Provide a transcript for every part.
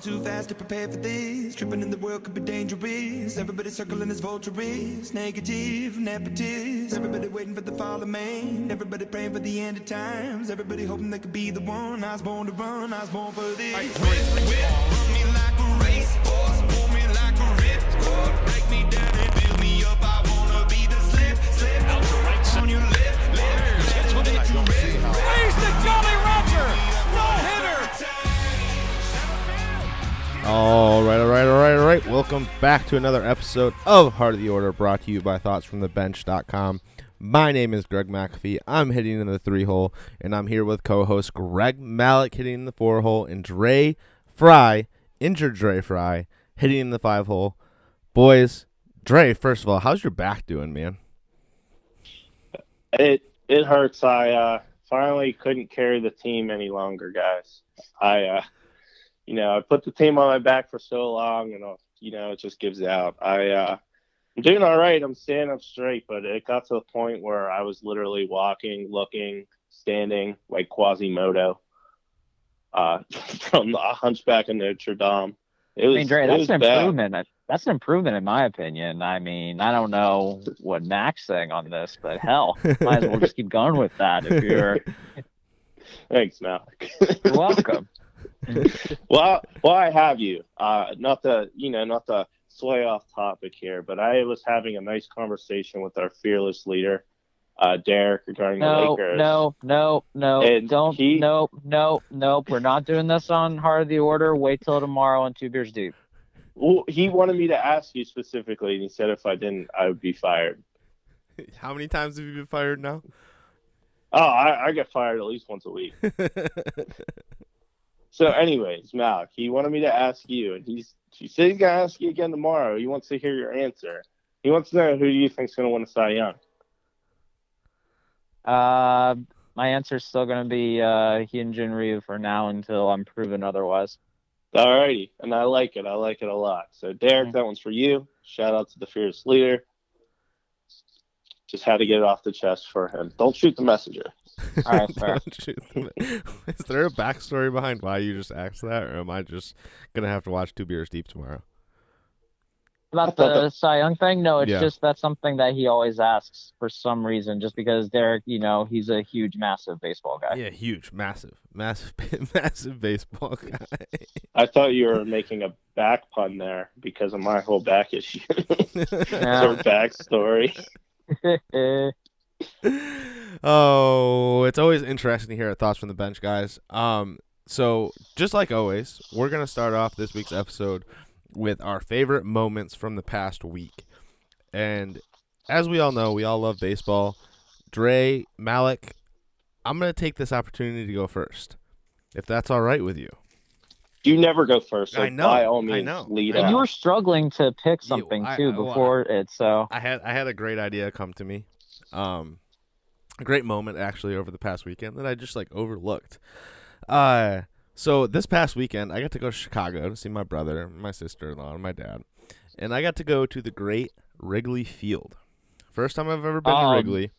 Falling too fast to prepare for this. Tripping in the world could be dangerous. Everybody circling as vultures. Negative, nepotist. Everybody waiting for the fall of man. Everybody praying for the end of times. Everybody hoping they could be the one. I was born to run. I was born for this. Whip, whip, run me like a racehorse. Pull me like a ripcord. Break me down and build me up. I wanna be the slip, slip. Out to right On center. your lip, lip, Gets one. I don't see. He's the Jolly Roger! All right, all right, all right, all right. Welcome back to another episode of Heart of the Order brought to you by thoughtsfromthebench.com. My name is Greg McAfee. I'm hitting in the three hole, and I'm here with co host Greg Malik hitting in the four hole, and Dre Fry, injured Dre Fry, hitting in the five hole. Boys, Dre, first of all, how's your back doing, man? It it hurts. I uh, finally couldn't carry the team any longer, guys. I, uh, you know, I put the team on my back for so long, and uh, you know, it just gives out. I, uh, I'm doing all right. I'm standing up straight, but it got to the point where I was literally walking, looking, standing like Quasimodo, uh, from the Hunchback of Notre Dame. It I was, mean, Dre, it that's was an bad. improvement. That's an improvement in my opinion. I mean, I don't know what Mac's saying on this, but hell, might as well just keep going with that. If you're, Thanks, Malik. you're welcome. well, well, I have you. Uh, not to, you know, not to sway off topic here, but I was having a nice conversation with our fearless leader, uh, Derek, regarding the No, Lakers. no, no, no. And Don't. he- No, no, nope. We're not doing this on Heart of the Order. Wait till tomorrow and two beers deep. Well, he wanted me to ask you specifically, and he said if I didn't, I would be fired. How many times have you been fired now? Oh, I, I get fired at least once a week. So, anyways, Malik, he wanted me to ask you, and he's he said he's gonna ask you again tomorrow. He wants to hear your answer. He wants to know who do you think's gonna win a Cy Young. Uh, my answer's still going to be uh, Hyunjin Ryu for now until I'm proven otherwise. Alrighty, and I like it. I like it a lot. So, Derek, that one's for you. Shout out to the fearless leader. Just had to get it off the chest for him. Don't shoot the messenger. All right, fair. Don't shoot them. Is there a backstory behind why you just asked that, or am I just gonna have to watch Two Beers Deep tomorrow? About the Cy Young thing, no, it's Yeah. just that's something that he always asks for some reason, just because Derek, you know, he's a huge, massive baseball guy. Yeah, huge, massive, massive, massive baseball guy. I thought you were making a back pun there because of my whole back issue. Yeah. Or backstory. oh, it's always interesting to hear our thoughts from the bench, guys. Um, so just like always, we're gonna start off this week's episode with our favorite moments from the past week, and as we all know, we all love baseball. Dre, Malik, I'm gonna take this opportunity to go first, if that's all right with you. You never go first. So I know, By all I means, know. lead and out. you were struggling to pick Yeah, something I- too I- well, before it, so I had I had a great idea come to me. Um a great moment actually over the past weekend that I just like overlooked. Uh so this past weekend I got to go to Chicago to see my brother, my sister-in-law, and my dad. And I got to go to the great Wrigley Field. First time I've ever been Oh, to Wrigley.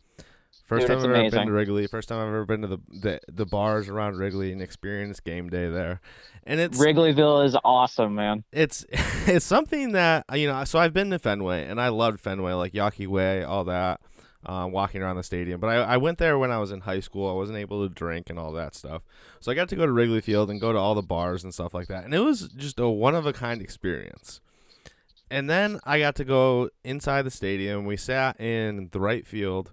First dude, time I've ever been to Wrigley. First time I've ever been to the, the the bars around Wrigley and experienced game day there. And it's Wrigleyville is awesome, man. it's it's something that you know. So I've been to Fenway, and I loved Fenway, like Yawkey Way, all that, uh, walking around the stadium. But I, I went there when I was in high school. I wasn't able to drink and all that stuff, so I got to go to Wrigley Field and go to all the bars and stuff like that. And it was just a one of a kind experience. And then I got to go inside the stadium. We sat in the right field.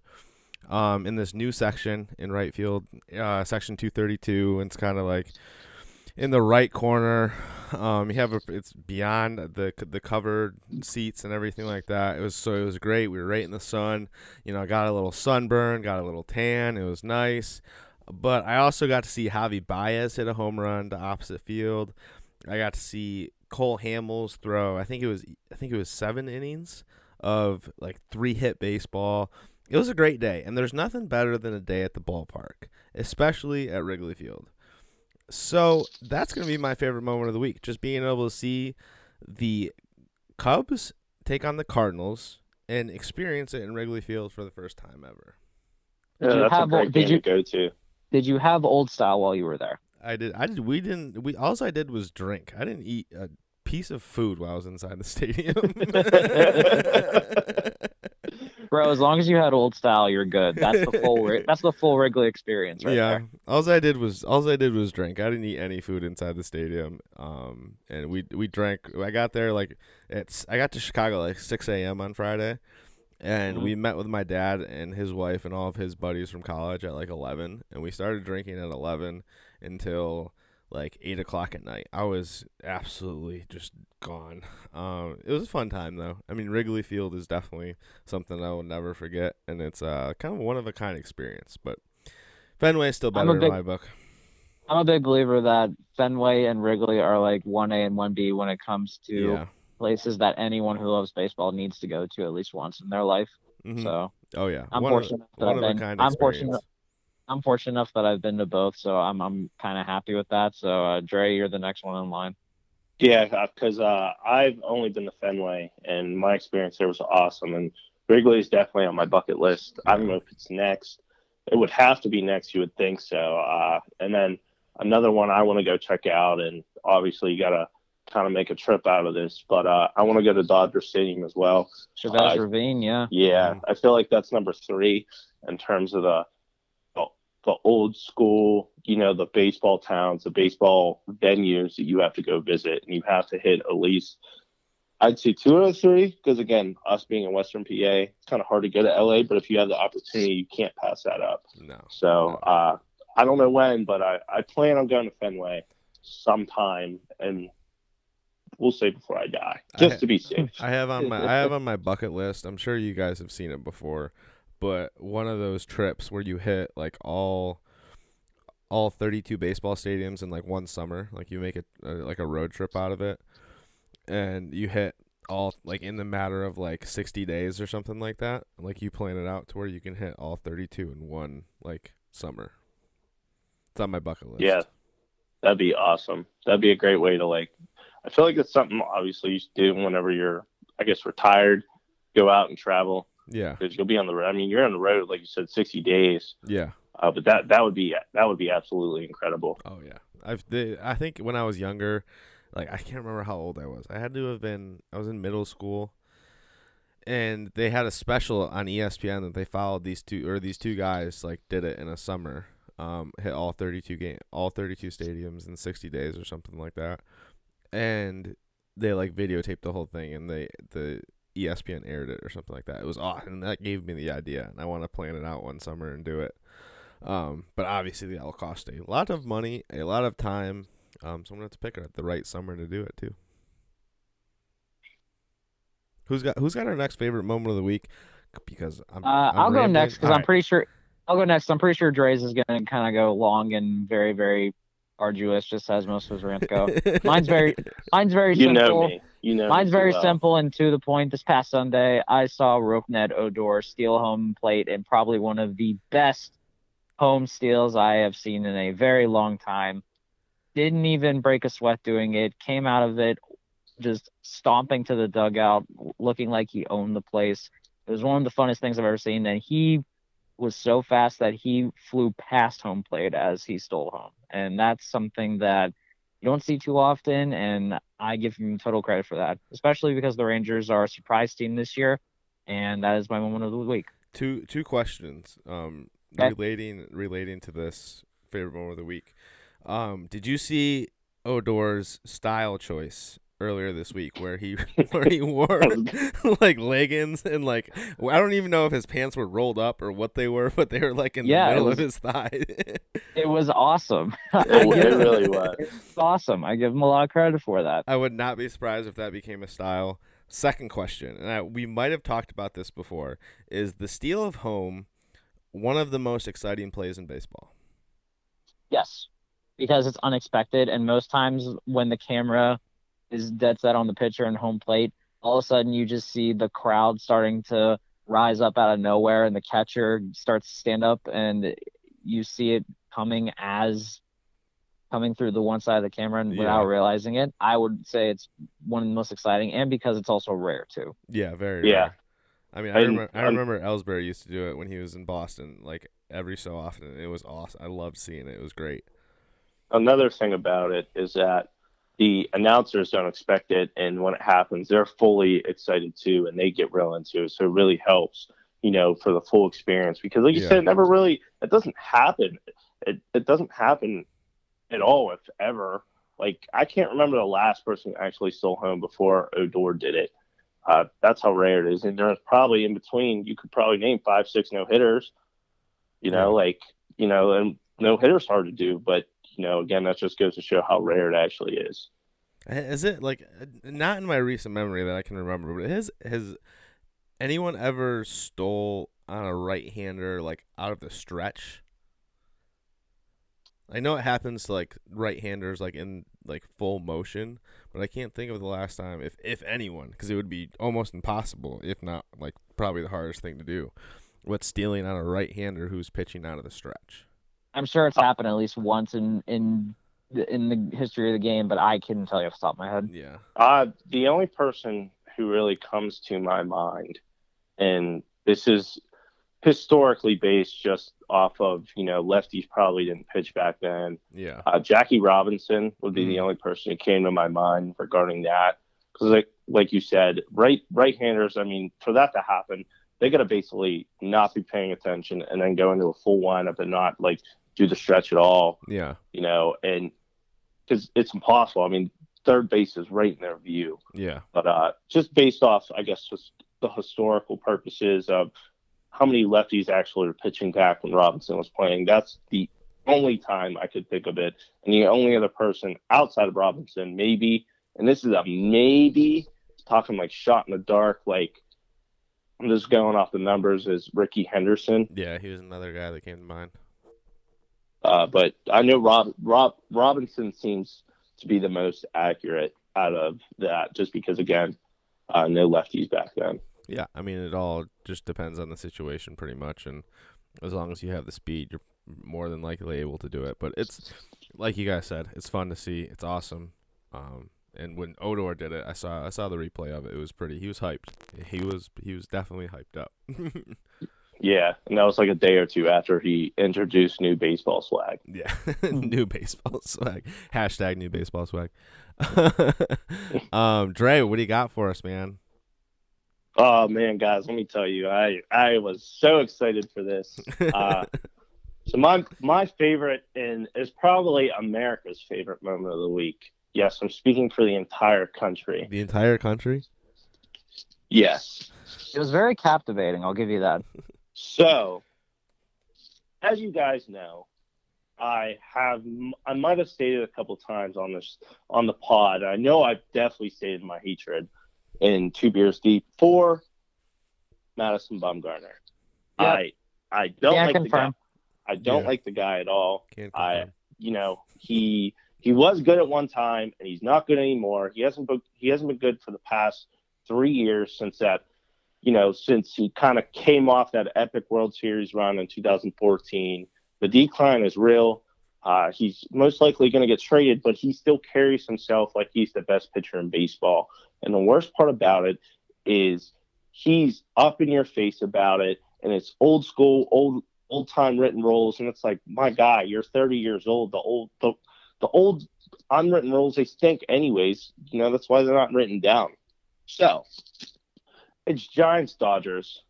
Um, in this new section in right field, uh, section 232, and it's kind of like in the right corner. Um, you have a, it's beyond the the covered seats and everything like that. It was so it was great. We were right in the sun. You know, I got a little sunburn, got a little tan. It was nice. But I also got to see Javy Baez hit a home run to opposite field. I got to see Cole Hamels throw. I think it was I think it was seven innings of like three hit baseball. It was a great day, and there's nothing better than a day at the ballpark, especially at Wrigley Field. So that's going to be my favorite moment of the week. Just being able to see the Cubs take on the Cardinals and experience it in Wrigley Field for the first time ever. Did Yeah, you that's have a great did game you to go to. did you have old style while you were there? I did. I did. We didn't. We all I did was drink. I didn't eat a piece of food while I was inside the stadium. Bro, as long as you had old style, you're good. That's the full. That's the full Wrigley experience, right yeah. there. All I did was all I did was drink. I didn't eat any food inside the stadium. Um, and we we drank. I got there like it's. I got to Chicago like six a.m. on Friday, and Mhm. we met with my dad and his wife and all of his buddies from college at like eleven, and we started drinking at eleven until like eight o'clock at night. I was absolutely just gone. Um, it was a fun time though. I mean, Wrigley Field is definitely something I will never forget, and it's uh kind of one of a kind experience. But Fenway is still better in my book. I'm a big believer that Fenway and Wrigley are like one A and one B when it comes to Yeah. places that anyone who loves baseball needs to go to at least once in their life. Mhm. So oh yeah. I'm one of, fortunate that one I've of been. kind I'm fortunate. I'm fortunate enough that I've been to both, so I'm I'm kind of happy with that. So uh, Dre, you're the next one in line. Yeah, because uh, I've only been to Fenway, and my experience there was awesome. And Wrigley is definitely on my bucket list. I don't know if it's next. It would have to be next. You would think so. Uh, and then another one I want to go check out, and obviously you got to kind of make a trip out of this. But uh, I want to go to Dodger Stadium as well. Chavez Uh, Ravine, yeah. Yeah. I feel like that's number three in terms of the the- old school, you know, the baseball towns, the baseball venues that you have to go visit, and you have to hit at least, I'd say two of three. Because again, us being in Western PA, it's kind of hard to go to LA, but if you have the opportunity, you can't pass that up. No. So uh, I don't know when, but I, I plan on going to Fenway sometime, and we'll say before I die, just I- to be safe. I have on my I have on my bucket list. I'm sure you guys have seen it before, but one of those trips where you hit like all all 32 baseball stadiums in like one summer, like you make it uh, like a road trip out of it, and you hit all like in the matter of like 60 days or something like that. Like you plan it out to where you can hit all 32 in one like summer. It's on my bucket list. Yeah, that'd be awesome. That'd be a great way to like. I feel like it's something obviously you should do whenever you're, I guess, retired. Go out and travel Yeah. because you'll be on the road. I mean, you're on the road like you said, sixty days. Yeah. Uh, but that that would be that would be absolutely incredible. Oh yeah, I've the, I think when I was younger, like I can't remember how old I was. I had to have been I was in middle school, and they had a special on ESPN that they followed these two or these two guys like did it in a summer, um, hit all thirty two game all thirty two stadiums in sixty days or something like that, and they like videotaped the whole thing and they the ESPN aired it or something like that. It was awesome. And that gave me the idea, and I want to plan it out one summer and do it. Um, but obviously that'll cost a lot of money, a lot of time. Um, so I'm gonna have to pick the right summer to do it too. Who's got Who's got our next favorite moment of the week? Because I'm, Uh, I'm I'll go next because I'm Alright. pretty sure. I'll go next. I'm pretty sure Dre's is going to kind of go long and very, very arduous, just as most of his rants go. Mine's very, mine's very You simple. know me. You know. Mine's very well. Uh, simple and to the point. This past Sunday, I saw Rougned Odor steal home plate and probably one of the best home steals I have seen in a very long time. Didn't even break a sweat doing it. Came out of it just stomping to the dugout, looking like he owned the place. It was one of the funnest things I've ever seen. And he was so fast that he flew past home plate as he stole home. And that's something that you don't see too often, and I give him total credit for that, especially because the Rangers are a surprise team this year, and that is my moment of the week. two two questions. Um, Okay. relating relating to this favorite moment of the week. Um, did you see Odor's style choice earlier this week, where he where he wore like leggings and like I don't even know if his pants were rolled up or what they were, but they were like in Yeah, the it middle was- of his thigh. It was awesome. It, I it give- really was. It's awesome. I give him a lot of credit for that. I would not be surprised if that became a style. Second question, and I, we might have talked about this before, is the steal of home one of the most exciting plays in baseball? Yes, because it's unexpected, and most times when the camera is dead set on the pitcher and home plate, all of a sudden you just see the crowd starting to rise up out of nowhere, and the catcher starts to stand up, and you see it coming as coming through the one side of the camera and without Yeah. realizing it. I would say it's one of the most exciting, and because it's also rare too. Yeah, very. Yeah. rare. I mean, I, And- remember, I remember Ellsbury used to do it when he was in Boston, like every so often. It was awesome. I loved seeing it. It was great. another thing about it is that the announcers don't expect it, and when it happens, they're fully excited too, and they get real into it. So it really helps, you know, for the full experience. Because, like you Yeah. said, it never really it doesn't happen. It it doesn't happen at all, if ever. Like I can't remember the last person who actually stole home before Odor did it. Uh, that's how rare it is, and there's probably in between. You could probably name five, six no hitters. You know, Yeah. like you know, and no hitters hard to do, but know, again, that just goes to show how rare it actually is. Is it like not in my recent memory that I can remember, but has has anyone ever stole on a right hander like out of the stretch? I know it happens to like right handers like in like full motion, but I can't think of the last time if if anyone because it would be almost impossible if not like probably the hardest thing to do. What's stealing on a right hander who's pitching out of the stretch? I'm sure it's happened at least once in in the, in the history of the game, but I couldn't tell you off the top of my head. Yeah. Uh, the only person who really comes to my mind, and this is historically based just off of, you know, lefties probably didn't pitch back then. Yeah. Uh, Jackie Robinson would be the Mhm. only person who came to my mind regarding that. Because, like, like you said, right right handers, I mean, for that to happen, they got to basically not be paying attention and then go into a full lineup and not, like, do the stretch at all Yeah. you know, and because it's impossible. I mean, third base is right in their view, Yeah. but uh, just based off, I guess, just the historical purposes of how many lefties actually were pitching back when Robinson was playing, that's the only time I could think of it. And the only other person outside of Robinson, maybe, and this is a maybe, talking like shot in the dark, like I'm just going off the numbers, is Rickey Henderson. Yeah. He was another guy that came to mind. Uh, but I know Rob, Rob Robinson seems to be the most accurate out of that, just because again, uh, no lefties back then. Yeah, I mean it all just depends on the situation pretty much and as long as you have the speed you're more than likely able to do it. But it's like you guys said, it's fun to see. It's awesome. Um and when Odor did it, I saw I saw the replay of it. It was pretty he was hyped. He was he was definitely hyped up. Yeah, and that was like a day or two after he introduced new baseball swag. yeah. new baseball swag. Hashtag new baseball swag. um Dre, what do you got for us, man? Oh man, guys, let me tell you, I I was so excited for this. Uh, so my my favorite and is probably America's favorite moment of the week. Yes, I'm speaking for the entire country. the entire country? Yes. It was very captivating. I'll give you that. So, as you guys know, I have I might have stated a couple times on this on the pod. I know I've definitely stated my hatred in two beers deep for Madison Bumgarner. Yep. I I don't Can't like the guy. I don't Yeah. like the guy at all. Can't I- You know he he was good at one time and he's not good anymore. He hasn't been, he hasn't been good for the past three years since that you know, since he kind of came off that epic World Series run in 2014, the decline is real. Uh, he's most likely going to get traded, but he still carries himself like he's the best pitcher in baseball. And the worst part about it is he's up in your face about it, and it's old school, old old time written roles, and it's like, my guy, you're 30 years old. The old the, the old unwritten rules they stink anyways. You know that's why they're not written down. So it's Giants Dodgers,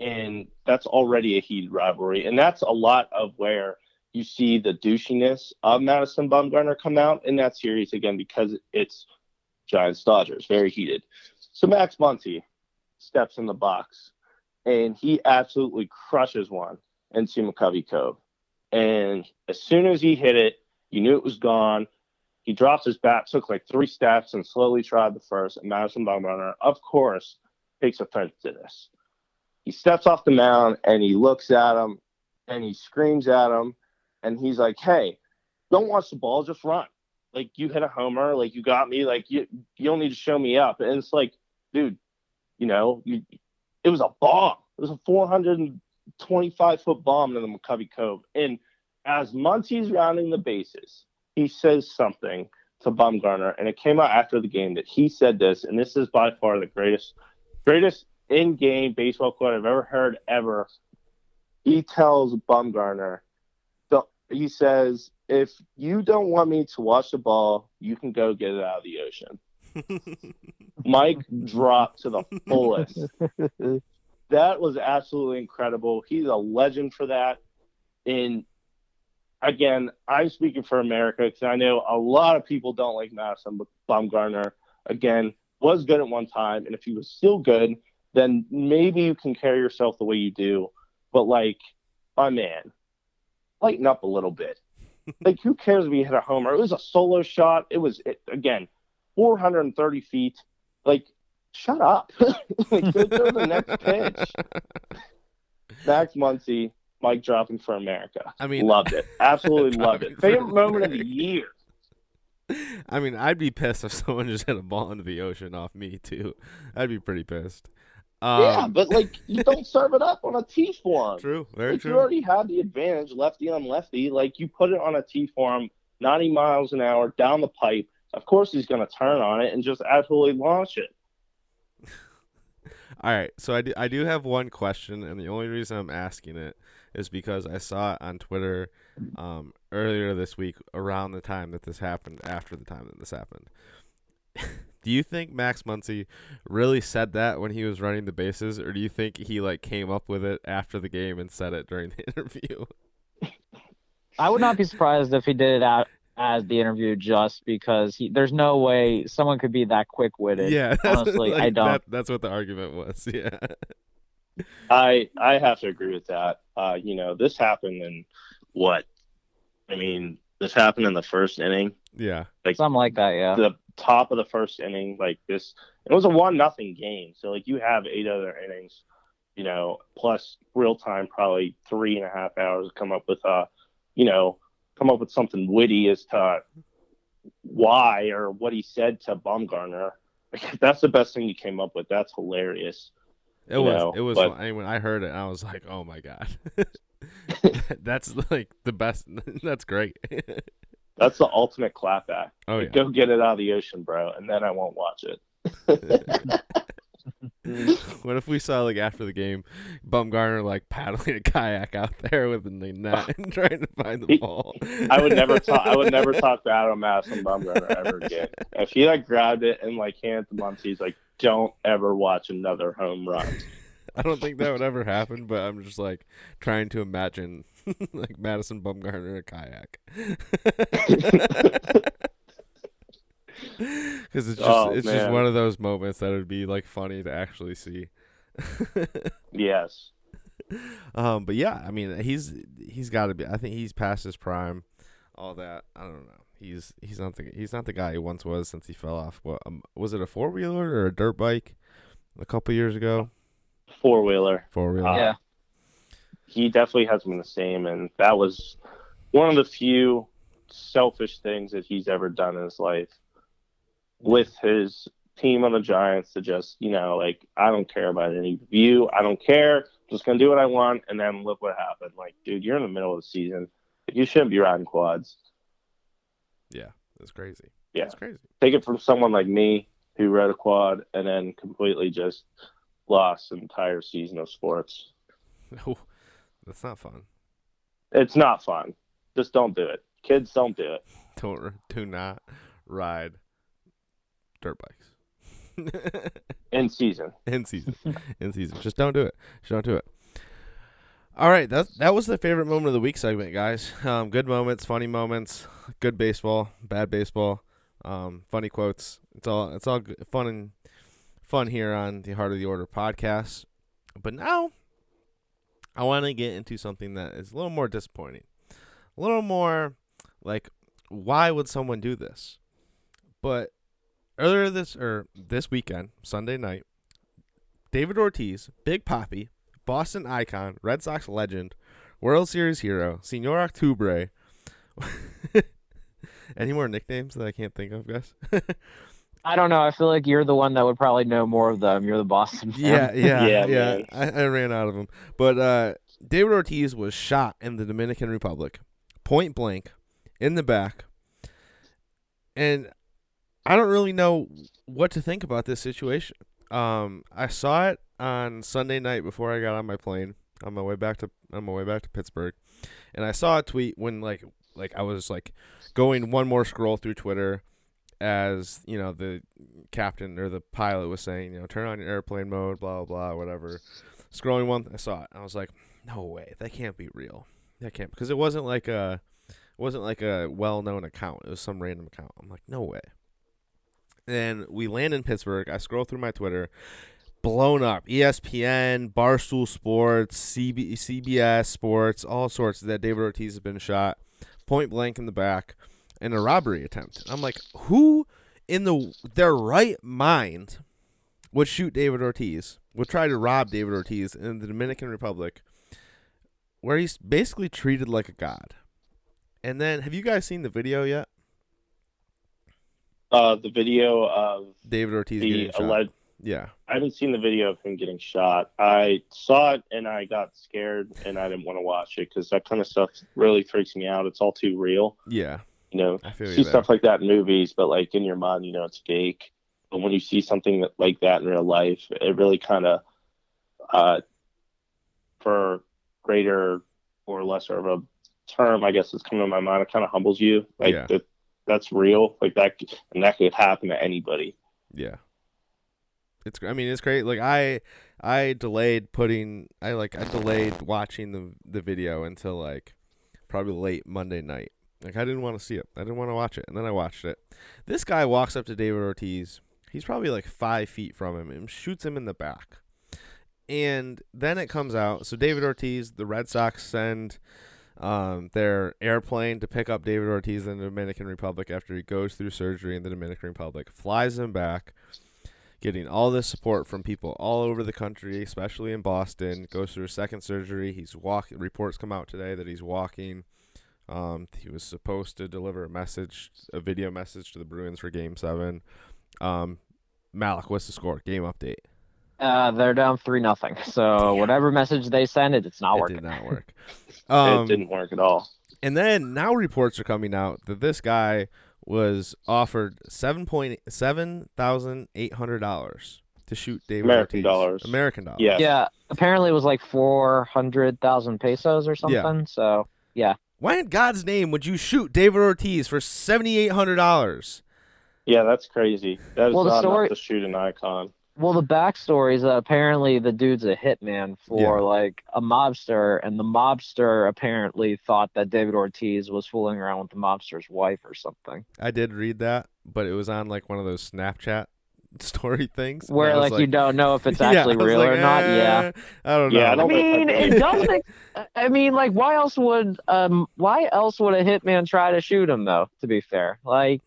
and that's already a heated rivalry, and that's a lot of where you see the douchiness of Madison Bumgarner come out in that series again because it's Giants Dodgers, very heated. So Max Muncy steps in the box, and he absolutely crushes one into McCovey Cove, and as soon as he hit it, you knew it was gone. He dropped his bat, took like three steps, and slowly tried the first. And Madison Bumgarner, of course, takes offense to this. He steps off the mound and he looks at him and he screams at him and he's like, "Hey, don't watch the ball, just run. Like you hit a homer, like you got me, like you you don't need to show me up." And it's like, dude, you know, you, it was a bomb. It was a 425 foot bomb into the McCovey Cove. And as Muncy's rounding the bases, he says something to Bumgarner, and it came out after the game that he said this, and this is by far the greatest greatest in-game baseball quote I've ever heard ever. He tells Bumgarner, the, he says, if you don't want me to watch the ball, you can go get it out of the ocean. Mike dropped to the fullest. that was absolutely incredible. He's a legend for that. And again, I'm speaking for America because I know a lot of people don't like Madison Bumgarner. Again, was good at one time, and if he was still good, then maybe you can carry yourself the way you do. But like, my man, lighten up a little bit. like, who cares if he hit a homer? It was a solo shot. It was it, again 430 feet. Like, shut up. like, go to the next pitch. Max Muncy, Mike dropping for America. I mean, loved it. Absolutely loved it. Favorite moment of the year. I mean, I'd be pissed if someone just hit a ball into the ocean off me too. I'd be pretty pissed. Um, yeah, but like you don't serve it up on a tee form. true, very Like you already had the advantage, lefty on lefty. Like you put it on a tee form, 90 miles an hour down the pipe. Of course he's going to turn on it and just absolutely launch it. All right, so I do, I do have one question, and the only reason I'm asking it is because I saw it on Twitter um, earlier this week, around the time that this happened, after the time that this happened. do you think Max Muncy really said that when he was running the bases, or do you think he like came up with it after the game and said it during the interview? I would not be surprised if he did it out as the interview just because he there's no way someone could be that quick witted. yeah, that's, honestly, like, I don't. That, that's what the argument was. Yeah, I I have to agree with that. Uh, you know, this happened in what? I mean, this happened in the first inning. yeah, like Something like that, yeah. the top of the first inning, like this, it was a one nothing game. So like you have eight other innings, you know, plus real time, probably three and a half hours to come up with uh, you know, come up with something witty as to why or what he said to Bumgarner. Like, that's the best thing you came up with. That's hilarious. it was. know, it was. but-. I mean, when I heard it, I was like, "Oh my god." that's like the best. That's great. That's the ultimate clapback. oh yeah. Go get it out of the ocean, bro, and then I won't watch it. What if we saw like after the game, Bumgarner like paddling a kayak out there with the net and trying to find the ball? I would never talk. I would never talk bad on Madison Bumgarner ever again. If he like grabbed it and like handed to Muncy, he's like, "Don't ever watch another home run." I don't think that would ever happen, but I'm just like trying to imagine like Madison Bumgarner in a kayak. Because it's just Oh, it's just one of those moments that would be like funny to actually see. yes. um, but yeah, I mean he's he's got to be. I think he's past his prime. All that I don't know. He's he's not the he's not the guy he once was since he fell off. What um, was it a four wheeler or a dirt bike? A couple years ago, Four wheeler. four wheeler. Uh, Yeah. He definitely hasn't been the same, and that was one of the few selfish things that he's ever done in his life. With his team on the Giants, to just you know, like I don't care about any view. I don't care. I'm just gonna do what I want, and then look what happened. Like, dude, you're in the middle of the season. You shouldn't be riding quads. yeah, that's crazy. Yeah. it's crazy. take it from someone like me who rode a quad and then completely just lost an entire season of sports. No, that's not fun. It's not fun. Just don't do it. Kids don't do it. Don't do not ride dirt bikes In season. in season. In season, just don't do it. Just don't do it. All right, that that was the favorite moment of the week segment, guys. Um, good moments, funny moments, good baseball, bad baseball, um, funny quotes. It's all it's all good, fun and fun here on the Heart of the Order podcast. But now, I want to get into something that is a little more disappointing, a little more like, why would someone do this? But earlier this or this weekend, Sunday night, David Ortiz, Big Papi, Boston icon, Red Sox legend, World Series hero, Senor Octubre. Any more nicknames that I can't think of, guys? I don't know. I feel like you're the one that would probably know more of them. You're the Boston fan. yeah, yeah, Yeah, yeah. I, I ran out of them. But uh, David Ortiz was shot in the Dominican Republic, point blank, in the back. And I don't really know what to think about this situation. Um, I saw it on Sunday night before I got on my plane on my way back to on my way back to Pittsburgh, and I saw a tweet when like like I was like going one more scroll through Twitter as you know the captain or the pilot was saying, you know, turn on your airplane mode, blah blah blah, whatever. Scrolling one, I saw it. I was like, no way, that can't be real. That can't because it wasn't like a it wasn't like a well known account. It was some random account. I'm like, no way. And we land in Pittsburgh. I scroll through my Twitter, blown up. ESPN, Barstool Sports, CB, CBS Sports, all sorts that David Ortiz has been shot point blank in the back in a robbery attempt. I'm like, who in the their right mind would shoot David Ortiz? Would try to rob David Ortiz in the Dominican Republic, where he's basically treated like a god. And then, have you guys seen the video yet? Uh, the video of David Ortiz the getting shot. alleged. yeah, I haven't seen the video of him getting shot. I saw it and I got scared and I didn't want to watch it because that kind of stuff really freaks me out. It's all too real. yeah, You know, I feel see you there. stuff like that in movies, but like in your mind, you know, it's fake. But when you see something that, like that in real life, it really kind of, uh, for greater or lesser of a term, I guess is coming to my mind. It kind of humbles you, like Yeah. that. That's real, like that, and that could happen to anybody. Yeah. It's I mean it's great. Like I I delayed putting I like I delayed watching the the video until like probably late Monday night. Like I didn't want to see it. I didn't want to watch it. And then I watched it. This guy walks up to David Ortiz. He's probably like five feet from him and shoots him in the back. And then it comes out. So David Ortiz, the Red Sox send um, their airplane to pick up David Ortiz in the Dominican Republic after he goes through surgery in the Dominican Republic, flies him back, getting all this support from people all over the country, especially in Boston. Goes through a second surgery. He's walking. Reports come out today that he's walking. Um, he was supposed to deliver a message, a video message to the Bruins for Game Seven. Um, Malik, what's the score? Game update. Uh, they're down three nothing. So whatever message they send it, it's not it working. did not work. it Um, didn't work at all. And then now reports are coming out that this guy was offered seven point seven thousand eight hundred dollars to shoot David American Ortiz. dollars. American dollars. Yeah. Yeah, apparently it was like four hundred thousand pesos or something. Yeah. something. So yeah. Why in God's name would you shoot David Ortiz for seventy eight hundred dollars? Yeah, that's crazy. That is Well, the not story- enough to shoot an icon. Well, the backstory is that apparently the dude's a hitman for Yeah. like a mobster, and the mobster apparently thought that David Ortiz was fooling around with the mobster's wife or something. I did read that, but it was on like one of those Snapchat story things. Where I was like, you don't know if it's actually was real like, or not. Yeah. eh, I don't know. Yeah, I I don't think mean, it doesn't. I mean, like, why else would um, why else would a hitman try to shoot him though? To be fair, like,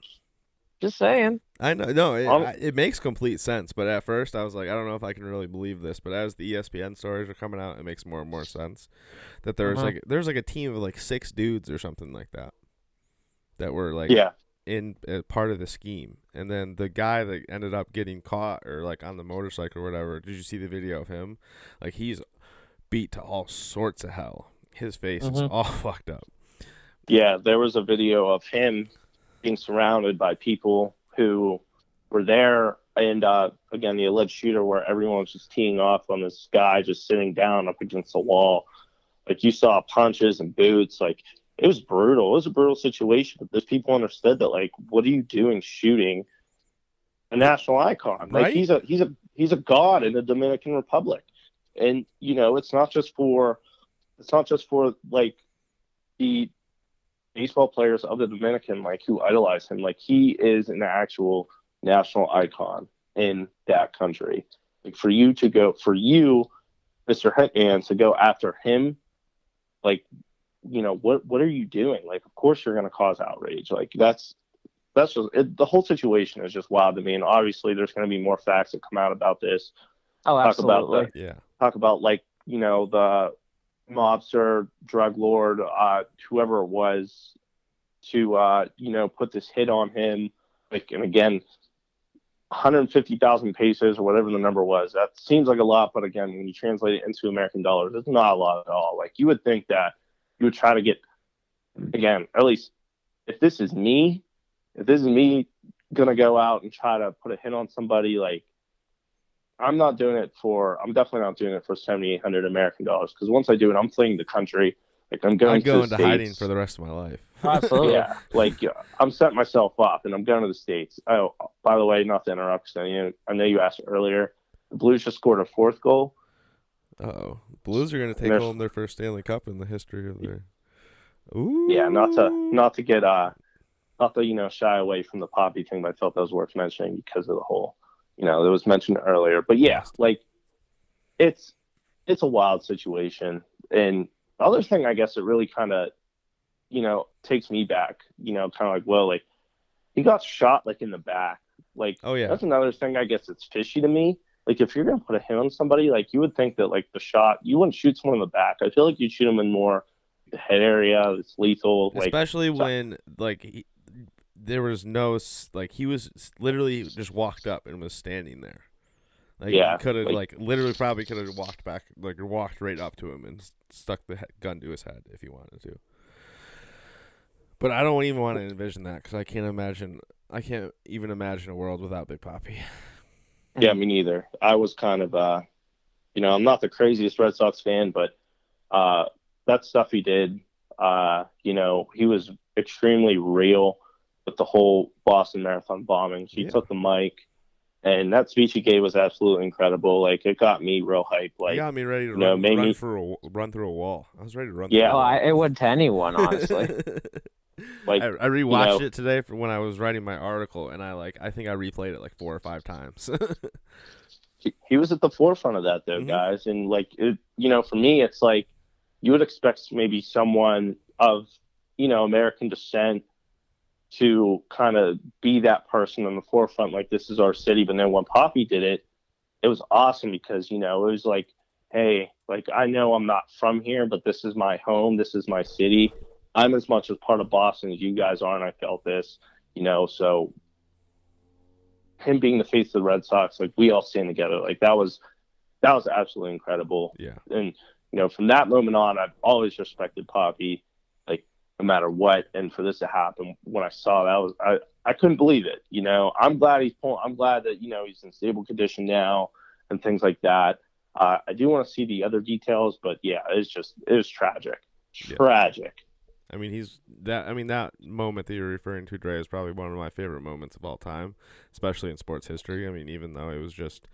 just saying. I know, no, it, Um, it makes complete sense. But at first, I was like, I don't know if I can really believe this. But as the ESPN stories are coming out, it makes more and more sense. That there's Uh-huh. like there's like a team of like six dudes or something like that that were like Yeah. in uh, part of the scheme. And then the guy that ended up getting caught or like on the motorcycle or whatever. Did you see the video of him? Like he's beat to all sorts of hell. His face is Mhm. all fucked up. Yeah, there was a video of him being surrounded by people who were there, and uh, again, the alleged shooter, where everyone was just teeing off on this guy just sitting down up against the wall. Like you saw punches and boots. Like it was brutal. It was a brutal situation. But those people understood that. Like, what are you doing shooting a national icon? Like Right? he's a he's a he's a god in the Dominican Republic, and you know it's not just for it's not just for like the baseball players of the Dominican like who idolize him. Like he is an actual national icon in that country. Like for you to go for you, Mr. Hitman, to go after him, like you know what what are you doing? Like of course you're gonna cause outrage. Like that's that's just it, the whole situation is just wild to me. And obviously there's gonna be more facts that come out about this. Oh, Talk about absolutely. Yeah. Talk about like you know the mobster, drug lord, uh, whoever it was, to uh, you know put this hit on him. Like, and again, 150,000 pesos or whatever the number was. That seems like a lot, but again, when you translate it into American dollars, it's not a lot at all. Like, you would think that you would try to get, again, at least if this is me, if this is me gonna go out and try to put a hit on somebody, like, I'm not doing it for. I'm definitely not doing it for 7,800 American dollars because once I do it, I'm fleeing the country. Like I'm going, I'm going to, to hiding for the rest of my life. Absolutely. Yeah, like I'm setting myself up, and I'm going to the states. Oh, by the way, not to interrupt, so, you know, I know you asked earlier. The Blues just scored a fourth goal. oh, Blues are going to take There's- home their first Stanley Cup in the history of their. Ooh. Yeah, not to not to get uh, not to you know shy away from the papi thing, but I felt that was worth mentioning because of the whole, you know, it was mentioned earlier. But yeah, like it's it's a wild situation, and the other thing I guess it really kind of, you know, takes me back. You know, kind of like well, like he got shot like in the back, like Oh yeah. That's another thing I guess it's fishy to me. Like if you're gonna put a hit on somebody, like you would think that like the shot you wouldn't shoot someone in the back. I feel like you'd shoot them in more the head area. It's lethal. Like Especially so- when like he, there was no like he was literally just walked up and was standing there. Like Yeah, could have like- like, literally probably could have walked back like walked right up to him and stuck the he- gun to his head if he wanted to. But I don't even want to envision that because I can't imagine. I can't even imagine a world without Big Papi. yeah, me neither. I was kind of uh, you know, I'm not the craziest Red Sox fan, but uh, that stuff he did, uh, you know, he was extremely real with the whole Boston Marathon bombing. He Yeah. took the mic, and that speech he gave was absolutely incredible. Like it got me real hype. He Like got me ready to no, run, made run me- through a w- run through a wall. I was ready to run. Yeah. through Oh, a I, wall. it would to anyone, honestly. like I, I rewatched know- it today for when I was writing my article, and I like I think I replayed it like four or five times. he, he was at the forefront of that though Mhm. guys and like it, you know for me it's like you would expect maybe someone of you know american descent to kind of be that person on the forefront like this is our city. But then when papi did it it was awesome because you know it was like hey like i know i'm not from here but this is my home. This is my city. I'm as much as part of boston as you guys are and i felt this you know so him being the face of the Red Sox, like we all stand together, like that was that was absolutely incredible. yeah, And you know, from that moment on, I've always respected Papi, no matter what. And for this to happen, when I saw that, I was I I couldn't believe it. You know, I'm glad he's pulling. I'm glad that you know he's in stable condition now and things like that. Uh, I do want to see the other details, but yeah, it's just it was tragic, Yeah. tragic. I mean he's that. I mean that moment that you're referring to, Dre, is probably one of my favorite moments of all time, especially in sports history. I mean, even though it was just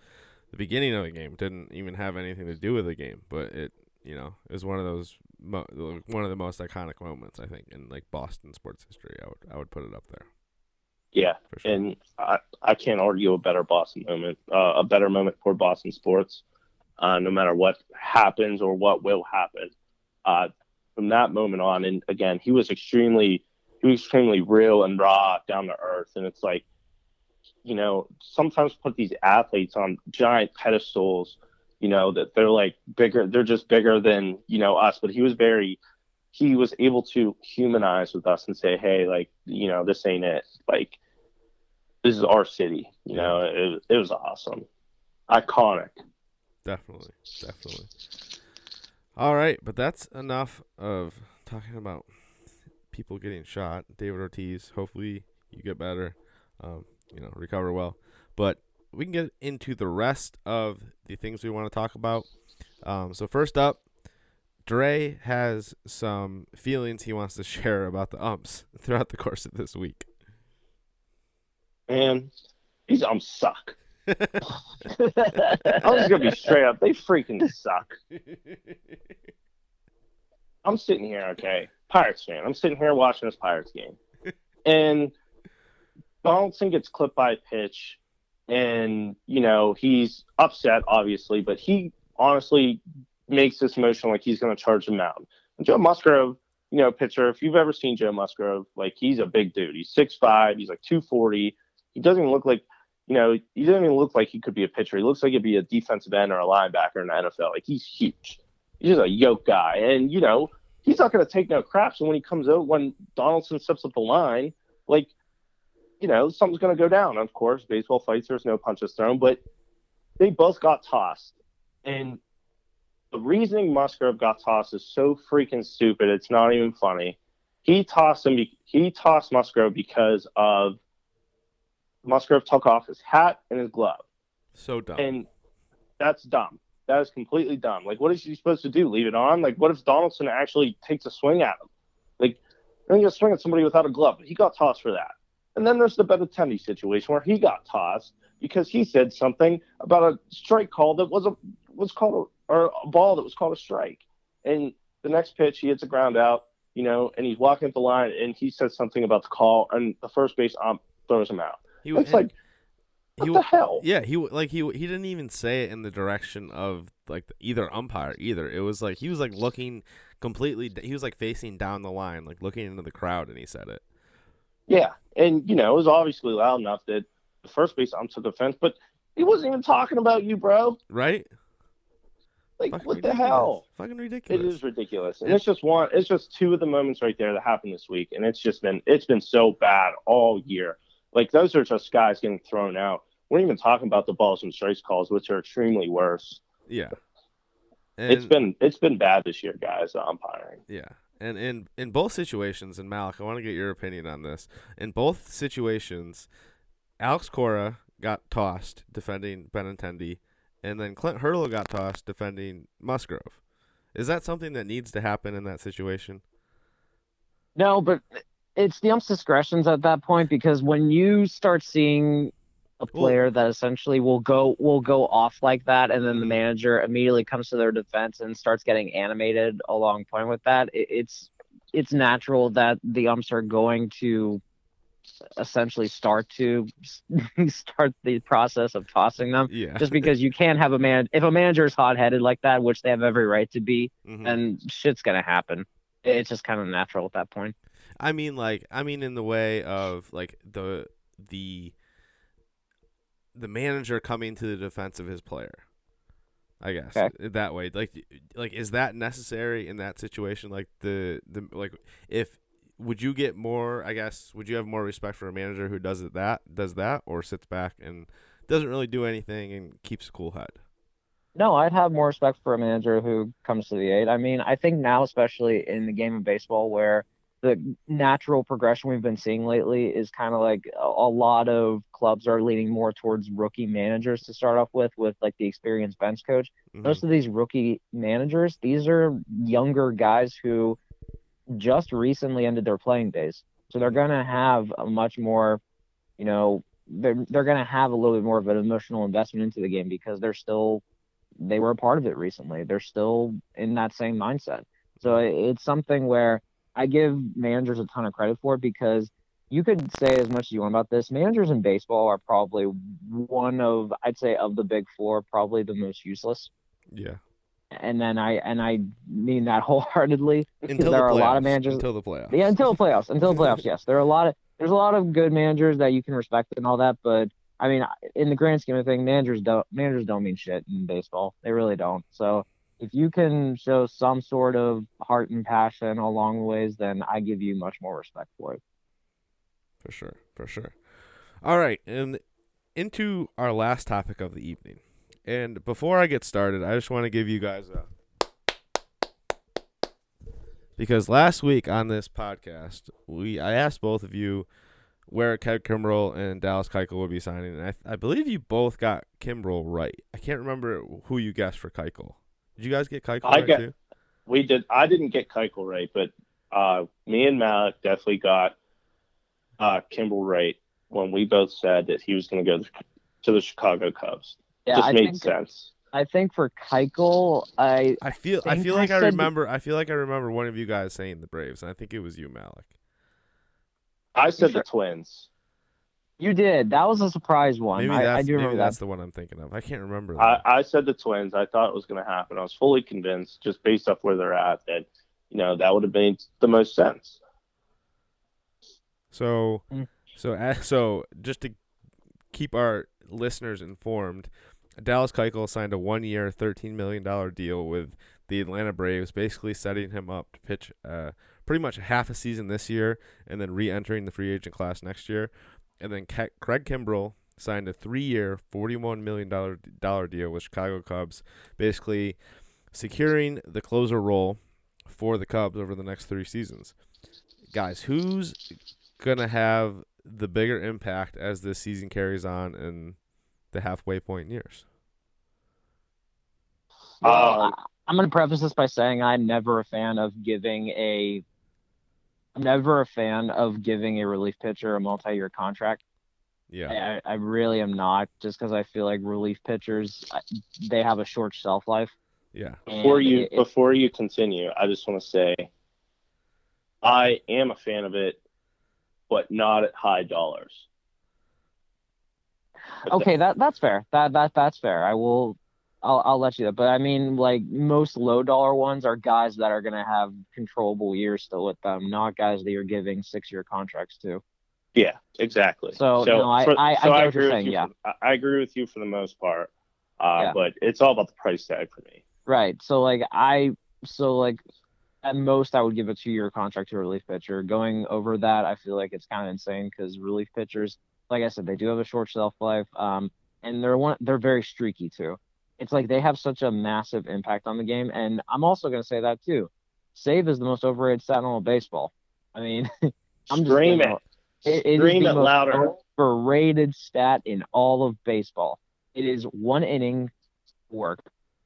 the beginning of the game, didn't even have anything to do with the game, but it you know is one of those mo- one of the most iconic moments I think in like Boston sports history. I would I would put it up there Yeah, sure. and I, I can't argue a better Boston moment, uh, a better moment for Boston sports, uh, no matter what happens or what will happen. Uh, from that moment on, and again, he was extremely, he was extremely real and raw, down to earth, and it's like, you know, sometimes put these athletes on giant pedestals, you know, that they're like bigger, they're just bigger than you know us, but he was very. He was able to humanize with us and say, "Hey, like, you know, this ain't it. Like, this is our city. You know, it, it was awesome, iconic. Definitely, definitely. All right, but that's enough of talking about people getting shot. David Ortiz, hopefully you get better, um, you know, recover well. But we can get into the rest of the things we want to talk about. Um, so first up, Dre has some feelings he wants to share about the umps throughout the course of this week. Man, these um suck. I'm just gonna be straight up. They freaking suck. I'm sitting here, okay, Pirates fan. I'm sitting here watching this Pirates game, and Donaldson gets clipped by a pitch, and you know he's upset, obviously, but he honestly makes this motion like he's going to charge the mound. And Joe Musgrove, you know, pitcher. If you've ever seen Joe Musgrove, like he's a big dude. He's six five. He's like two forty. He doesn't even look like, you know, he doesn't even look like he could be a pitcher. He looks like he'd be a defensive end or a linebacker in the NFL. Like he's huge. He's just a yoke guy, and you know he's not going to take no crap. So when he comes out, when Donaldson steps up the line, like you know something's going to go down. Of course, baseball fights. There's no punches thrown, but they both got tossed, and the reasoning Musgrove got tossed is so freaking stupid. It's not even funny. He tossed him. He tossed Musgrove because of Musgrove took off his hat and his glove, So dumb. and that's dumb. That is completely dumb. Like, what is he supposed to do? Leave it on? Like, what if Donaldson actually takes a swing at him? Like, then you swing at somebody without a glove. He got tossed for that. And then there's the Benintendi situation where he got tossed because he said something about a strike call that was a was called a, or a ball that was called a strike. And the next pitch, he hits a ground out, you know, and he's walking up the line and he says something about the call, and the first base ump throws him out. He, It's and like, what he the hell? Yeah, he like he he didn't even say it in the direction of like either umpire either. It was like he was like looking completely. He was like facing down the line, like looking into the crowd, and he said it. Yeah, and you know, it was obviously loud enough that the first base ump took offense, but he wasn't even talking about you, bro. Right? Like, Fucking what the hell? Fucking ridiculous. It is ridiculous, and it's just one. It's just two of the moments right there that happened this week, and it's just been it's been so bad all year. Like those are just guys getting thrown out. We're even talking about the balls and strikes calls, which are extremely worse. Yeah. it's been it's been bad this year, guys. The umpiring. Yeah. And in in both situations, and Malik, I want to get your opinion on this. In both situations, Alex Cora got tossed defending Benintendi, and then Clint Hurdle got tossed defending Musgrove. Is that something that needs to happen in that situation? No, but it's the ump's discretions at that point because when you start seeing a player that essentially will go will go off like that, and then the Mhm. manager immediately comes to their defense and starts getting animated along point with that, it, it's it's natural that the umps are going to essentially start to start the process of tossing them Yeah. just because you can't have a man if a manager is hot-headed like that which they have every right to be Mhm. then shit's gonna happen it's just kind of natural at that point I mean, like, I mean, in the way of like the the the manager coming to the defense of his player. I guess Okay. that way, like, like is that necessary in that situation? Like the the like if would you get more? I guess would you have more respect for a manager who does it that does that or sits back and doesn't really do anything and keeps a cool head? No, I'd have more respect for a manager who comes to the aid. I mean, I think now, especially in the game of baseball, where the natural progression we've been seeing lately is kind of like a, a lot of clubs are leaning more towards rookie managers to start off with, with like the experienced bench coach. Mhm. Most of these rookie managers, these are younger guys who just recently ended their playing days. So they're going to have a much more, you know, they're, they're going to have a little bit more of an emotional investment into the game because they're still, they were a part of it recently. They're still in that same mindset. So it's something where I give managers a ton of credit for it because you could say as much as you want about this. Managers in baseball are probably one of, I'd say, of the big four, probably the most useless Yeah. and then I and I mean that wholeheartedly. Until there the are a lot of managers- Until the playoffs. Yeah, until the playoffs. Until the playoffs, yes, there are a lot of there's a lot of good managers that you can respect and all that, but I mean, in the grand scheme of things, managers don't managers don't mean shit in baseball. They really don't. So if you can show some sort of heart and passion along the ways, then I give you much more respect for it. For sure, for sure. All right, and into our last topic of the evening. And before I get started, I just want to give you guys a because last week on this podcast, we I asked both of you where Kev Kimbrel and Dallas Keuchel would be signing, and I, I believe you both got Kimbrel right. I can't remember who you guessed for Keuchel. Did you guys get Keuchel I right got- too? We did. I didn't get Keuchel right, but uh, me and Malik definitely got uh, Kimbrel right when we both said that he was going to go to the Chicago Cubs. Yeah, Just I made think sense. I think for Keuchel, I I feel I feel like I said- remember I feel like I remember one of you guys saying the Braves, and I think it was you, Malik. I said Sure. the Twins. You did. That was a surprise one. Maybe I, that's I do maybe remember that's that. the one I'm thinking of. I can't remember. I. I said the Twins. I thought it was going to happen. I was fully convinced, just based off where they're at, that you know that would have made the most sense. So, Mm. so so just to keep our listeners informed, Dallas Keuchel signed a one-year, thirteen million dollar deal with the Atlanta Braves, basically setting him up to pitch uh, pretty much half a season this year, and then re-entering the free agent class next year. And then Craig Kimbrel signed a three-year, forty-one million dollar deal with Chicago Cubs, basically securing the closer role for the Cubs over the next three seasons. Guys, who's gonna have the bigger impact as this season carries on in the halfway point years? Um, I'm going to preface this by saying I'm never a fan of giving a. I'm never a fan of giving a relief pitcher a multi-year contract. Yeah. I, I really am not, just because I feel like relief pitchers they have a short shelf life. Yeah. before and you it- it- before you continue, I just want to say I am a fan of it, but not at high dollars. But okay, that that's fair. That that that's fair. I will. I'll I'll let you. Know. But I mean, like most low dollar ones are guys that are gonna have controllable years still with them, not guys that you're giving six year contracts to. Yeah, exactly. So, no, I- for- I- I so what agree you're with saying, you yeah. for- I- I agree with you for the most part, uh, Yeah. but it's all about the price tag for me. Right. So like I so like at most I would give a two year contract to a relief pitcher. Going over that, I feel like it's kind of insane because relief pitchers, like I said, they do have a short shelf life. Um, and they're one they're very streaky too. It's like they have such a massive impact on the game. And I'm also gonna say that too. Save is the most overrated stat in all of baseball. I mean, I'm just Scream gonna- it. it, Scream the it louder. overrated stat in all of baseball. It is one inning work,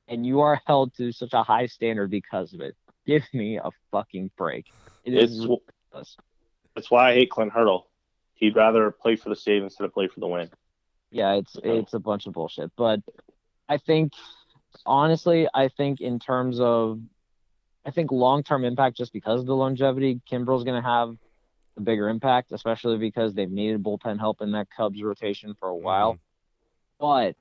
and you are held to such a high standard because of it. Give me a fucking break. It is It's ridiculous. that's why I hate Clint Hurdle. He'd rather play for the save instead of play for the win. Yeah, it's it's a bunch of bullshit. But I think honestly, I think in terms of I think long term impact just because of the longevity, Kimbrel's gonna have a bigger impact, especially because they've needed bullpen help in that Cubs rotation for a while. Mhm. But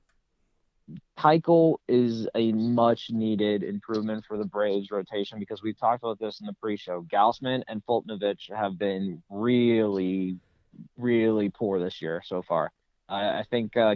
Keuchel is a much needed improvement for the Braves rotation because we've talked about this in the pre-show. Gausman and Foltynewicz have been really, really poor this year so far. I, I think uh,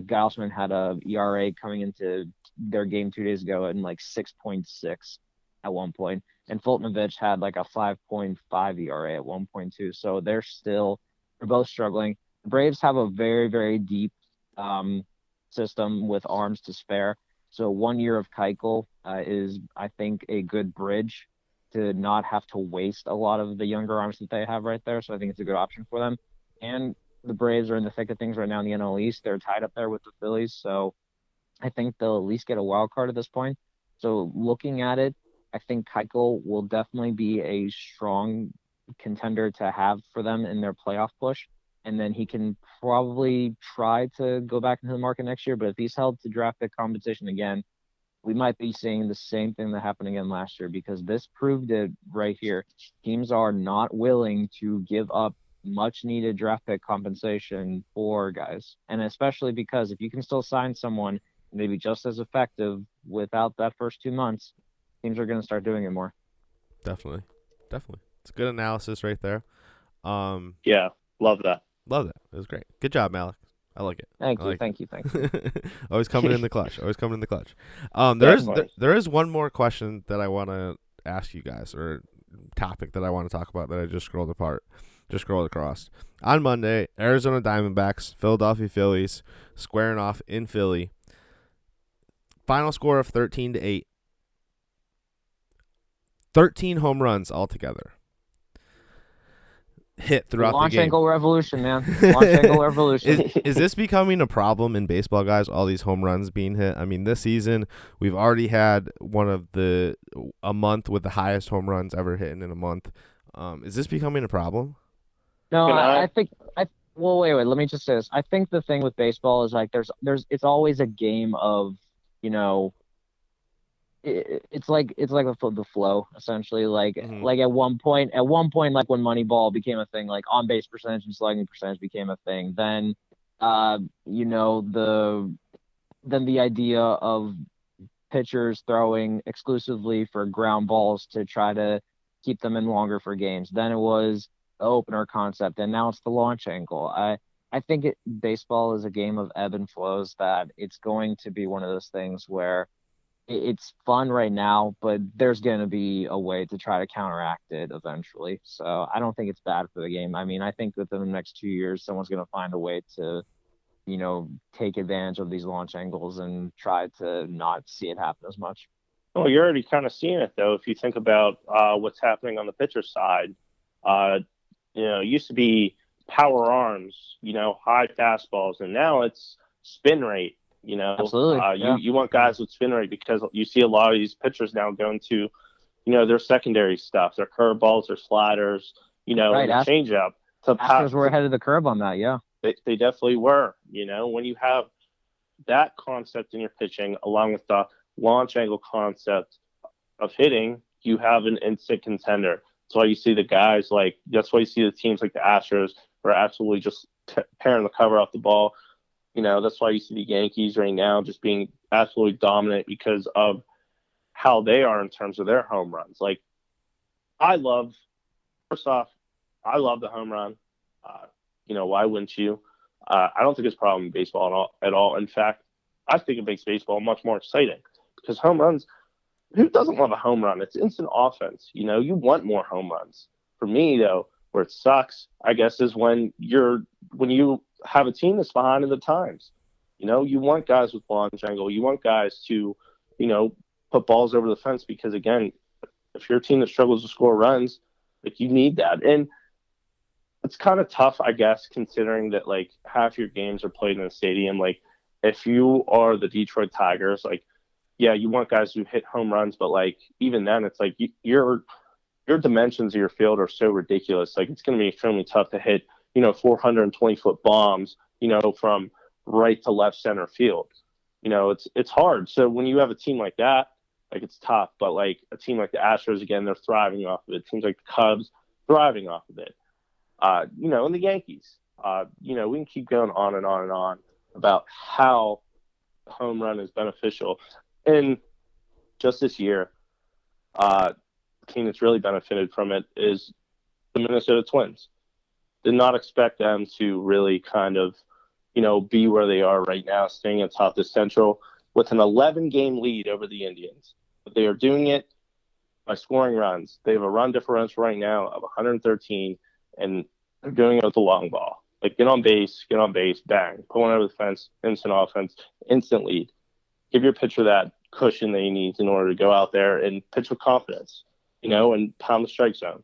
had a ERA coming into their game two days ago in like 6.6 at one point, and Foltynewicz had like a 5.5 ERA at 1.2. So they're still, they're both struggling. The Braves have a very, very deep um, system with arms to spare. So one year of Keuchel uh, is, I think, a good bridge to not have to waste a lot of the younger arms that they have right there. So I think it's a good option for them. And the Braves are in the thick of things right now in the NL East. They're tied up there with the Phillies, so I think they'll at least get a wild card at this point. So looking at it, I think Keuchel will definitely be a strong contender to have for them in their playoff push and then he can probably try to go back into the market next year. But if he's held to draft pick competition again, we might be seeing the same thing that happened again last year because this proved it right here. Teams are not willing to give up much needed draft pick compensation for guys. And especially because if you can still sign someone maybe just as effective without that first two months, teams are going to start doing it more. Definitely. Definitely. It's good analysis right there. Um, Yeah, love that. love that. It was great. Good job, Malik. I like it. Thank I you, like thank you, thank you. always coming in the clutch. Always coming in the clutch. Um, there is Definitely. th- there is one more question that I want to ask you guys, or topic that I want to talk about that I just scrolled apart, just scroll across. On Monday, Arizona Diamondbacks, Philadelphia Phillies, squaring off in Philly. Final score of thirteen to eight. Thirteen home runs altogether. Hit throughout Launch the game. angle revolution, man. Launch angle revolution. Is, is this becoming a problem in baseball, guys? All these home runs being hit. I mean, this season we've already had one of the a month with the highest home runs ever hit in a month. Um, is this becoming a problem? No, I, I- think I well wait wait let me just say this. I think the thing with baseball is like there's there's it's always a game of you know it, it's like it's like a, the flow essentially like Mhm. like at one point at one point like when Moneyball became a thing like on base percentage and slugging percentage became a thing then uh you know the then the idea of pitchers throwing exclusively for ground balls to try to keep them in longer for games then it was opener concept, and now it's the launch angle. I I think it, baseball is a game of ebb and flows. That it's going to be one of those things where it, it's fun right now, but there's going to be a way to try to counteract it eventually. So I don't think it's bad for the game. I mean, I think within the next two years, someone's going to find a way to, you know, take advantage of these launch angles and try to not see it happen as much. Well, you're already kind of seeing it though. If you think about uh, what's happening on the pitcher side, uh, you know, it used to be power arms, you know, high fastballs, and now it's spin rate. You know, Absolutely, Uh, yeah. You you want guys with spin rate because you see a lot of these pitchers now going to, you know, their secondary stuff, their curveballs, their sliders, you know, Right, and changeup to Astros were ahead of the curve on that. Yeah. They, they definitely were. You know, when you have that concept in your pitching, along with the launch angle concept of hitting, you have an instant contender. That's why you see the guys like. That's why you see the teams like the Astros are absolutely just t- tearing the cover off the ball. You know, that's why you see the Yankees right now just being absolutely dominant because of how they are in terms of their home runs. Like, I love. First off, I love the home run. Uh, you know, why wouldn't you? Uh, I don't think it's a problem in baseball at all, at all. In fact, I think it makes baseball much more exciting because home runs. Who doesn't love a home run? It's instant offense. You know, you want more home runs. For me, though, where it sucks, I guess, is when you're when you have a team that's behind in the times. You know, you want guys with launch angle. You want guys to, you know, put balls over the fence because again, if you're a team that struggles to score runs, like you need that. And it's kind of tough, I guess, considering that like half your games are played in a stadium. Like if you are the Detroit Tigers, like yeah, you want guys who hit home runs, but like even then, it's like you, your your dimensions of your field are so ridiculous. Like it's going to be extremely tough to hit, you know, 420 foot bombs, you know, from right to left center field. You know, it's it's hard. So when you have a team like that, like it's tough. But like a team like the Astros, again, they're thriving off of it. Teams like the Cubs, thriving off of it. Uh, you know, and the Yankees. Uh, you know, we can keep going on and on and on about how home run is beneficial. And just this year, uh, team that's really benefited from it is the Minnesota Twins. Did not expect them to really kind of, you know, be where they are right now, staying atop the Central with an 11 game lead over the Indians. But they are doing it by scoring runs. They have a run differential right now of 113, and they're doing it with the long ball. Like get on base, get on base, bang, put one over the fence, instant offense, instant lead. Give your pitcher that cushion that he needs in order to go out there and pitch with confidence, you know, and pound the strike zone.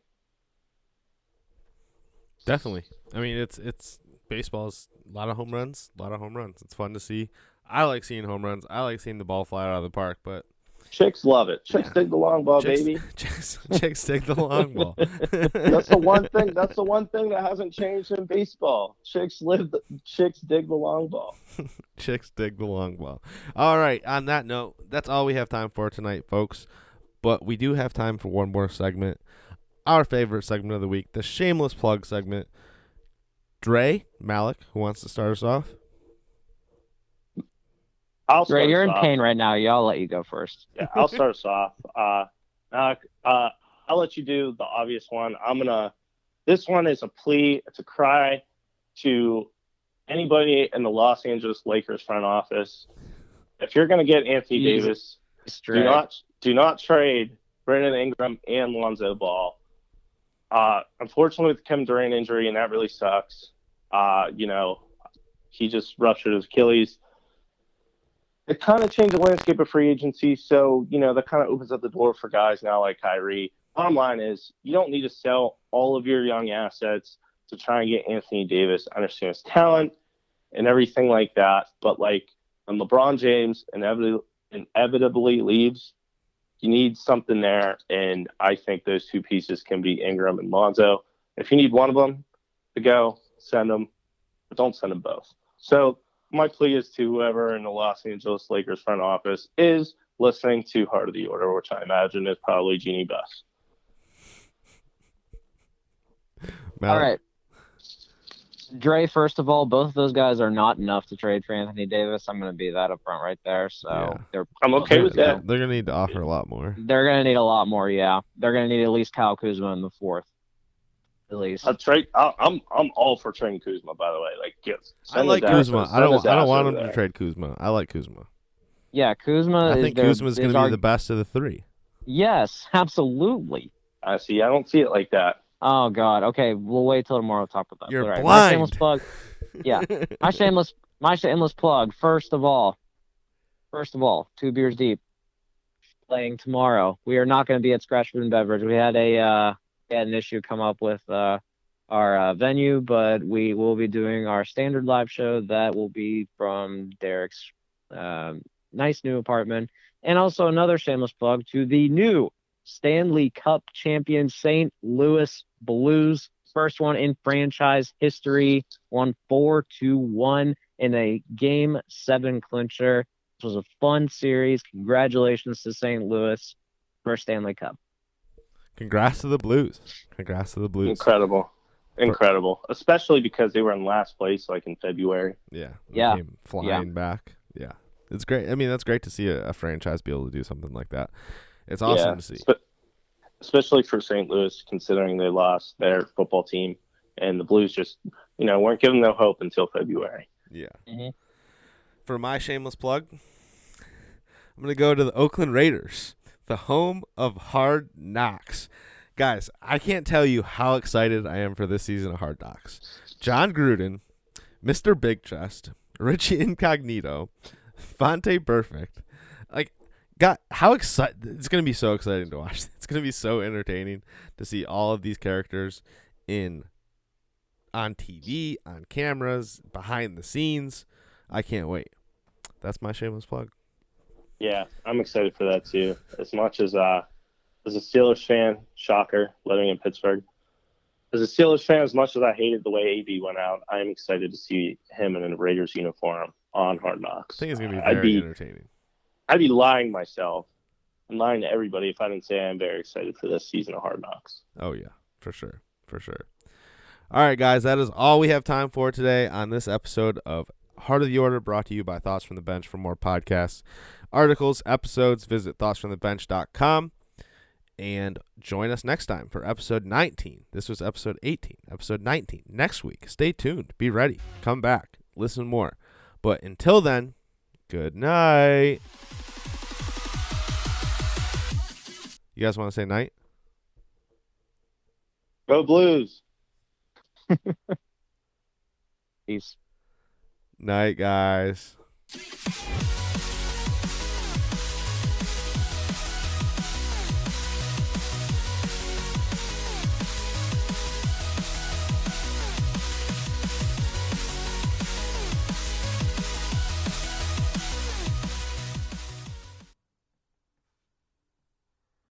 Definitely. I mean, it's it's baseball's a lot of home runs, a lot of home runs. It's fun to see. I like seeing home runs. I like seeing the ball fly out of the park, but Chicks love it. Chicks Yeah. dig the long ball, chicks, baby. chicks, chicks take the long ball. That's the one thing. That's the one thing that hasn't changed in baseball. Chicks live. The, chicks dig the long ball. Chicks dig the long ball. All right. On that note, that's all we have time for tonight, folks. But we do have time for one more segment. Our favorite segment of the week, the shameless plug segment. Dre Malik, who wants to start us off? I'll start Ray, you're in off. pain right now. Y'all let you go first. Yeah, I'll start us off. Uh, uh, uh, I'll let you do the obvious one. I'm gonna. This one is a plea. It's a cry to anybody in the Los Angeles Lakers front office. If you're gonna get Anthony Jesus. Davis, do not do not trade Brandon Ingram and Lonzo Ball. Uh, unfortunately, with the Kevin Durant injury, and that really sucks. Uh, you know, he just ruptured his Achilles. It kind of changed the landscape of free agency, so you know that kind of opens up the door for guys now like Kyrie. Bottom line is, you don't need to sell all of your young assets to try and get Anthony Davis. I understand his talent and everything like that, but like when LeBron James inevitably inevitably leaves, you need something there, and I think those two pieces can be Ingram and Lonzo. If you need one of them to go, send them, but don't send them both. So my plea is to whoever in the Los Angeles Lakers front office is listening to Heart of the Order, which I imagine is probably Jeannie Buss. Malik. All right. Dre, first of all, both of those guys are not enough to trade for Anthony Davis. I'm going to be that up front right there. So Yeah. they're I'm okay with They're- that. They're gonna need to offer a lot more. they're going to need a lot more. Yeah, they're going to need at least Kyle Kuzma in the fourth, at least. I'll trade. I- I'm I'm all for trading Kuzma. By the way, like yes, I like Kuzma. I don't. I don't want over him to trade Kuzma. I like Kuzma. yeah, Kuzma. I is think their- Kuzma's is gonna be our- the best of the three. Yes, absolutely. I see. I don't see it like that. Oh God. Okay, we'll wait till tomorrow to talk about that. You're All right, My blind. shameless plug. Yeah. My shameless. My shameless plug. First of all, first of all, two beers deep. Playing tomorrow. We are not going to be at Scratch Food and Beverage. We had a uh, we had an issue come up with uh, our uh, venue, but we will be doing our standard live show. That will be from Derek's Um, nice new apartment. And also another shameless plug to the new Stanley Cup champion St. Louis Blues. First one in franchise history, won 4 to 1 in a game seven clincher. This was a fun series. Congratulations to St. Louis for Stanley Cup. Congrats to the Blues. Congrats to the Blues. Incredible. Incredible. Especially because they were in last place like in February. Yeah. Yeah. came flying back. Yeah. It's great. I mean, that's great to see a, a franchise be able to do something like that. It's awesome Yeah, to see. spe- especially for St. Louis, considering they lost their football team and the Blues just, you know, weren't given no hope until February. Yeah. Mhm. For my shameless plug, I'm going to go to the Oakland Raiders, the home of hard knocks. Guys, I can't tell you how excited I am for this season of Hard Knocks. Jon Gruden, Mr. Big Chest, Richie Incognito, Vontaze Burfict. Like, God, how excited! It's gonna be so exciting to watch. It's gonna be so entertaining to see all of these characters in on TV, on cameras, behind the scenes. I can't wait. That's my shameless plug. Yeah, I'm excited for that too. As much as uh as a Steelers fan, shocker, living in Pittsburgh. As a Steelers fan, as much as I hated the way AB went out, I'm excited to see him in a Raiders uniform on Hard Knocks. I think it's gonna be I'd very be entertaining. I'd be lying myself. I'm lying to everybody if I didn't say I'm very excited for this season of Hard Knocks. Oh yeah, for sure, for sure. All right, guys, that is all we have time for today on this episode of Heart of the Order, brought to you by Thoughts from the Bench. For more podcasts, articles, episodes, visit thoughtsfromthebench.com and join us next time for episode 19. This was episode 18, episode 19. Next week, stay tuned, be ready, come back, listen more. But until then, good night. You guys want to say night? Go Blues! Peace. Night, guys.